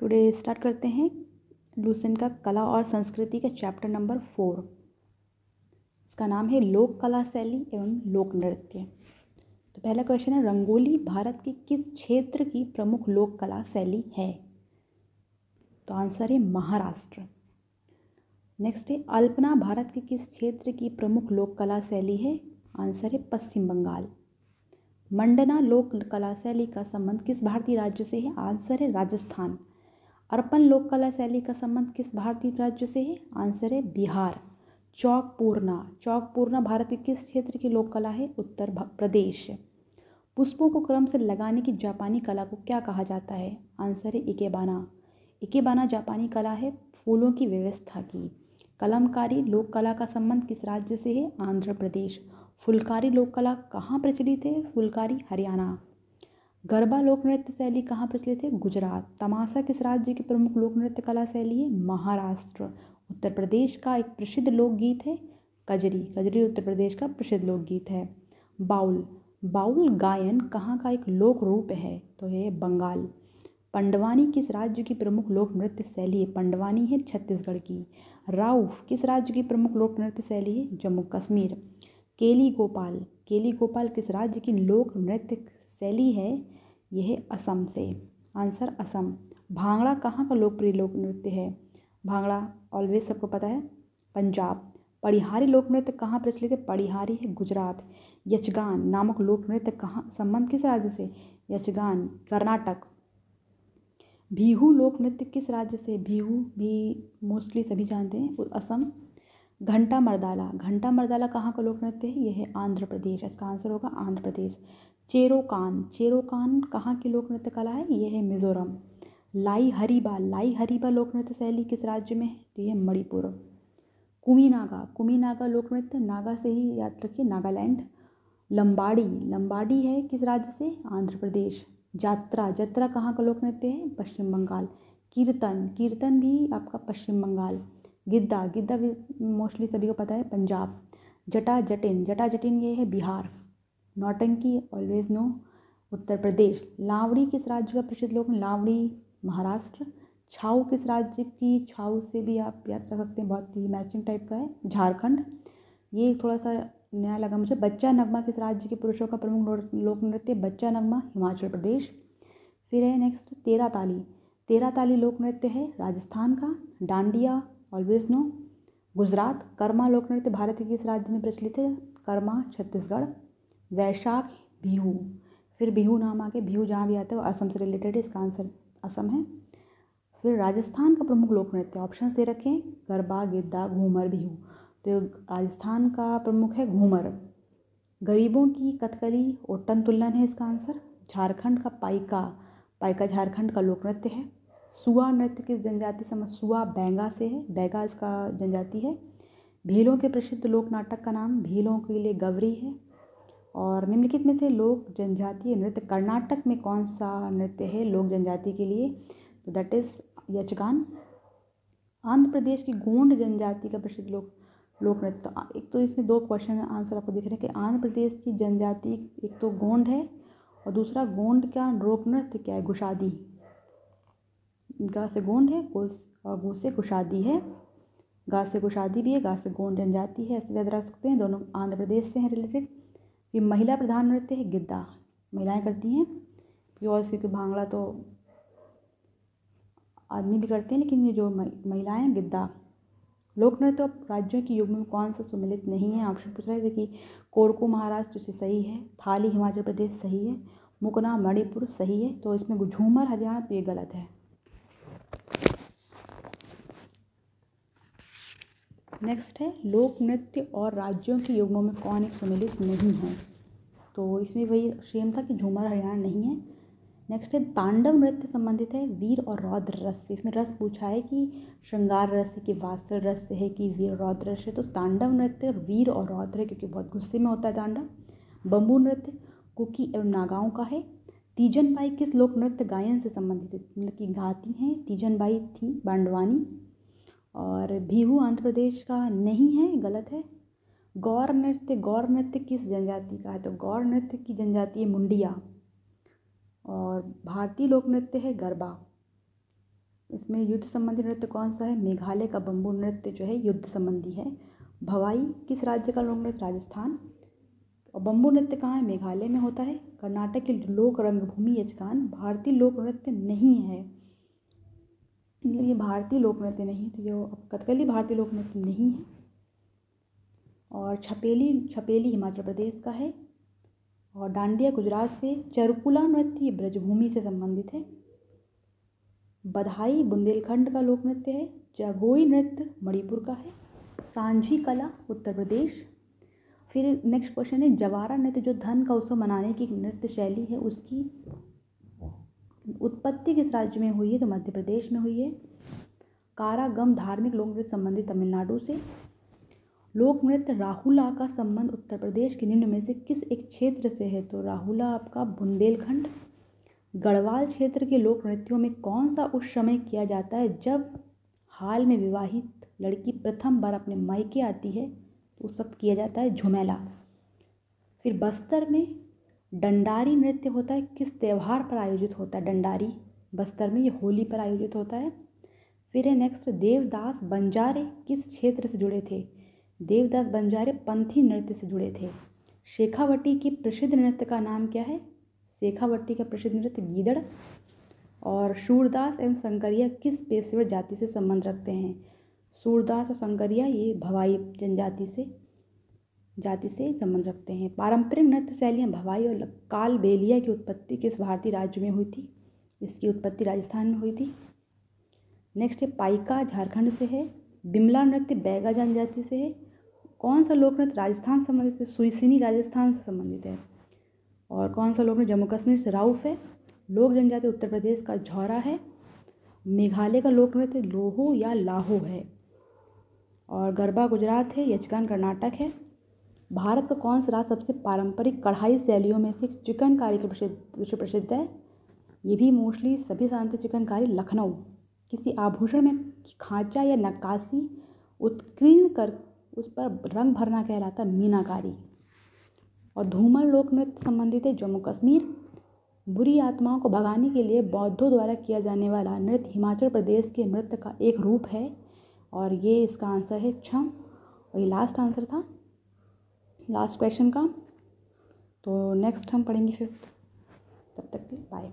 Today start करते हैं Lucent का कला और संस्कृति का चैप्टर नंबर फोर इसका नाम है लोक कला शैली एवं लोक नृत्य। तो पहला क्वेश्चन है, रंगोली भारत के किस क्षेत्र की प्रमुख लोक कला शैली है? तो आंसर है महाराष्ट्र। नेक्स्ट है, अल्पना भारत के किस क्षेत्र की प्रमुख लोक कला शैली है? आंसर है पश्चिम बंगाल। मंडना लोक कला शैली का संबंध किस भारतीय राज्य से है? आंसर है राजस्थान। अर्पण लोक कला शैली का संबंध किस भारतीय राज्य से है? आंसर है बिहार। चौक पूर्णा। चौक पूर्णा भारत के किस क्षेत्र की लोक कला है? उत्तर प्रदेश। पुष्पों को क्रम से लगाने की जापानी कला को क्या कहा जाता है? आंसर है इकेबाना। इकेबाना जापानी कला है फूलों की व्यवस्था की। कलमकारी लोक कला का संबंध किस राज्य से है? आंध्र प्रदेश। फुलकारी लोक कला कहाँ प्रचलित है? फुलकारी हरियाणा। गरबा लोक नृत्य शैली कहाँ प्रचलित है? गुजरात। तमाशा किस राज्य की प्रमुख लोक नृत्य कला शैली है? महाराष्ट्र। उत्तर प्रदेश का एक प्रसिद्ध लोकगीत है कजरी। कजरी उत्तर प्रदेश का प्रसिद्ध लोकगीत है। बाउल। बाउल गायन कहाँ का एक लोक रूप है? तो है बंगाल। पंडवानी किस राज्य की प्रमुख लोक नृत्य शैली है? पंडवानी है छत्तीसगढ़ की। राउफ किस राज्य की प्रमुख लोक नृत्य शैली है? जम्मू कश्मीर। केली गोपाल। केली गोपाल किस राज्य की लोक नृत्य शैली है? यह असम से। आंसर असम। भांगड़ा कहाँ का लोकप्रिय लोक नृत्य है? भांगड़ा ऑलवेज सबको पता है? पंजाब। पड़िहारी लोक नृत्य कहाँ प्रचलित है? पड़िहारी है गुजरात। यचगान नामक लोक नृत्य कहाँ संबंध किस राज्य से? यचगान, कर्नाटक। बिहू लोक नृत्य किस राज्य से? बिहू भी मोस्टली सभी जानते हैं। असम? घंटा मर्दाला। घंटा मर्दाला कहाँ का लोक नृत्य है? यह है आंध्र प्रदेश। इसका आंसर होगा आंध्र प्रदेश। चेरोकान। चेरोकान कहाँ की लोक नृत्य कला है? यह है मिजोरम। लाई हरीबा। लाई हरीबा लोक नृत्य शैली किस राज्य में है? तो यह मणिपुर कुमी नागा कुमी नागा लोक नृत्य नागा से ही याद रखिए, नागालैंड। लंबाड़ी। लंबाड़ी है किस राज्य से? आंध्र प्रदेश। जात्रा। यात्रा कहाँ का लोक नृत्य है? पश्चिम बंगाल। कीर्तन। कीर्तन भी आपका पश्चिम बंगाल। गिद्दा। गिद्दा भी मोस्टली सभी को पता है, पंजाब। जटा जटिन जटा जटिन ये है बिहार। नौटंकी ऑलवेज नो उत्तर प्रदेश। लावड़ी किस राज्य का प्रसिद्ध लोक लावड़ी, महाराष्ट्र। छाऊ किस राज्य की, छाऊ से भी आप याद कर सकते हैं, बहुत ही मैचिंग टाइप का है। झारखंड। ये थोड़ा सा नया लगा मुझे। बच्चा नगमा किस राज्य के पुरुषों का प्रमुख लोक नृत्य बच्चा नगमा, हिमाचल प्रदेश। फिर है नेक्स्ट तेरा ताली तेरा ताली लोक नृत्य है राजस्थान का। डांडिया ऑलवेज नो गुजरात, कर्मा लोक नृत्य भारत के किस राज्य में प्रचलित है? कर्मा, छत्तीसगढ़। वैशाख बिहू। फिर बिहू नाम आके बिहू जहाँ भी आता है, वो असम से रिलेटेड इसका आंसर असम है। फिर राजस्थान का प्रमुख लोक नृत्य ऑप्शन दे रखे हैं, गरबा, गिद्दा, घूमर, बिहू। तो राजस्थान का प्रमुख है घूमर। गरीबों की कथकली ओटन तुल्लन है इसका आंसर झारखंड का पाइका पाइका झारखंड का लोक नृत्य है। सुआ नृत्य किस जनजाति से सुआ बैंगा से है, बैगा इसका जनजाति है। भीलों के प्रसिद्ध लोक नाटक का नाम, भीलों के लिए गवरी है। और निम्नलिखित में से लोक जनजातीय नृत्य, कर्नाटक में कौन सा नृत्य है लोक जनजाति के लिए? तो दैट इज़ यचगान आंध्र प्रदेश की गोंड जनजाति का प्रसिद्ध लोक लोक नृत्य। तो एक तो इसमें दो क्वेश्चन आंसर आपको दिख रहे हैं कि आंध्र प्रदेश की जनजाति एक तो गोंड है और दूसरा गोंड का लोक नृत्य क्या है? गुशादी गा से गोंड है और गो से गुशादी है। गा से गुशादी भी है, गा से गोंड जनजाति है, ऐसे याद रख सकते हैं। दोनों आंध्र प्रदेश से हैं रिलेटेड फिर महिला प्रधान नृत्य है, गिद्दा। महिलाएँ करती हैं। प्योर क्योंकि भांगड़ा तो आदमी भी करते हैं, लेकिन ये जो महिलाएँ गिद्दा। लोक नृत्य तो राज्यों की युग में कौन सा सुमिलित नहीं है? ऑप्शन पूछ रहे थे कि कोरको महाराष्ट्र से सही है, थाली हिमाचल प्रदेश सही है, मुकना मणिपुर सही है तो इसमें झूमर हरियाणा तो ये गलत है। नेक्स्ट है, लोक नृत्य और राज्यों के युग्मों में कौन एक सम्मिलित नहीं है? तो इसमें वही सेम था कि झूमर हरियाणा नहीं है। नेक्स्ट है, तांडव नृत्य संबंधित है, वीर और रौद्र रस। इसमें रस पूछा है कि श्रृंगार रस है कि वात्सल रस है कि वीर रौद्र रस है तो तांडव नृत्य वीर और रौद्र है, क्योंकि बहुत गुस्से में होता है तांडव। बम्बू नृत्य, कुकी एवं नागाओं का है। तीजन बाई किस लोक नृत्य गायन से संबंधित है? मतलब कि गाती हैं तीजन बाई थी, बांडवानी। और भीहू आंध्र प्रदेश का नहीं है, गलत है? गौर नृत्य गौर नृत्य किस जनजाति का है? तो गौर नृत्य की जनजाति है मुंडिया और भारतीय लोक नृत्य है गरबा। इसमें युद्ध संबंधी नृत्य कौन सा है? मेघालय का बम्बू नृत्य जो है युद्ध संबंधी है। भवाई किस राज्य का लोक नृत्य? राजस्थान। और बम्बू नृत्य कहाँ है? मेघालय में होता है। कर्नाटक की लोक रंगभूमि यजकान भारतीय लोक नृत्य नहीं है। मतलब ये भारतीय लोक नृत्य नहीं तो ये कथकली भारतीय लोक नृत्य नहीं है। और छपेली छपेली हिमाचल प्रदेश का है और डांडिया गुजरात से चरकुला नृत्य ब्रजभूमि से संबंधित है। बधाई बुंदेलखंड का लोक नृत्य है, जगोई नृत्य मणिपुर का है, सांझी कला उत्तर प्रदेश। फिर नेक्स्ट क्वेश्चन है, जवारा नृत्य, जो धन का उत्सव मनाने की नृत्य शैली है, उसकी उत्पत्ति किस राज्य में हुई है? तो मध्य प्रदेश में हुई है। कारागम धार्मिक लोक नृत्य संबंधित तमिलनाडु से। लोक नृत्य राहुला का संबंध उत्तर प्रदेश के निम्न में से किस एक क्षेत्र से है? तो राहुला आपका बुंदेलखंड। गढ़वाल क्षेत्र के लोक नृत्यों में कौन सा उस समय किया जाता है? जब हाल में विवाहित लड़की प्रथम बार अपने मायके आती है तो उस वक्त किया जाता है झुमेला। फिर बस्तर में डंडारी नृत्य होता है, किस त्यौहार पर आयोजित होता है? डंडारी बस्तर में ये होली पर आयोजित होता है। फिर है नेक्स्ट देवदास बंजारे किस क्षेत्र से जुड़े थे? देवदास बंजारे पंथी नृत्य से जुड़े थे। शेखावटी की प्रसिद्ध नृत्य का नाम क्या है? शेखावटी का प्रसिद्ध नृत्य गीदड़। और सूरदास एवं शंकरिया किस पेशेवर जाति से संबंध रखते हैं? सूरदास और शंकरिया ये भवाई जनजाति से। जाति से संबंध रखते हैं। पारंपरिक नृत्य शैलियाँ भवाई और काल बेलिया की उत्पत्ति किस भारतीय राज्य में हुई थी? इसकी उत्पत्ति राजस्थान में हुई थी। नेक्स्ट है, पाइका झारखंड से है। बिमला नृत्य बैगा जनजाति से है। कौन सा लोक नृत्य राजस्थान से संबंधित है? सुइसिनी राजस्थान से संबंधित है। और कौन सा लोक नृत्य जम्मू कश्मीर से? राउफ है। लोक जनजाति उत्तर प्रदेश का झौरा है। मेघालय का लोक नृत्य लोहो या लाहो है। और गरबा गुजरात है। यजकान कर्नाटक है। भारत का कौन सा राज्य सबसे पारंपरिक कढ़ाई शैलियों में से चिकनकारी के प्रसिद्ध विश्व प्रसिद्ध है? ये भी मोस्टली सभी जानते चिकनकारी लखनऊ। किसी आभूषण में खांचा या नक्काशी उत्कीर्ण कर उस पर रंग भरना कहलाता मीनाकारी। और धूमर लोक नृत्य संबंधित है जम्मू कश्मीर। बुरी आत्माओं को भगाने के लिए बौद्धों द्वारा किया जाने वाला नृत्य हिमाचल प्रदेश के नृत्य का एक रूप है। और ये इसका आंसर है छम। और ये लास्ट आंसर था। लास्ट क्वेश्चन का। तो नेक्स्ट हम पढ़ेंगे फिफ्थ तब तक के बाय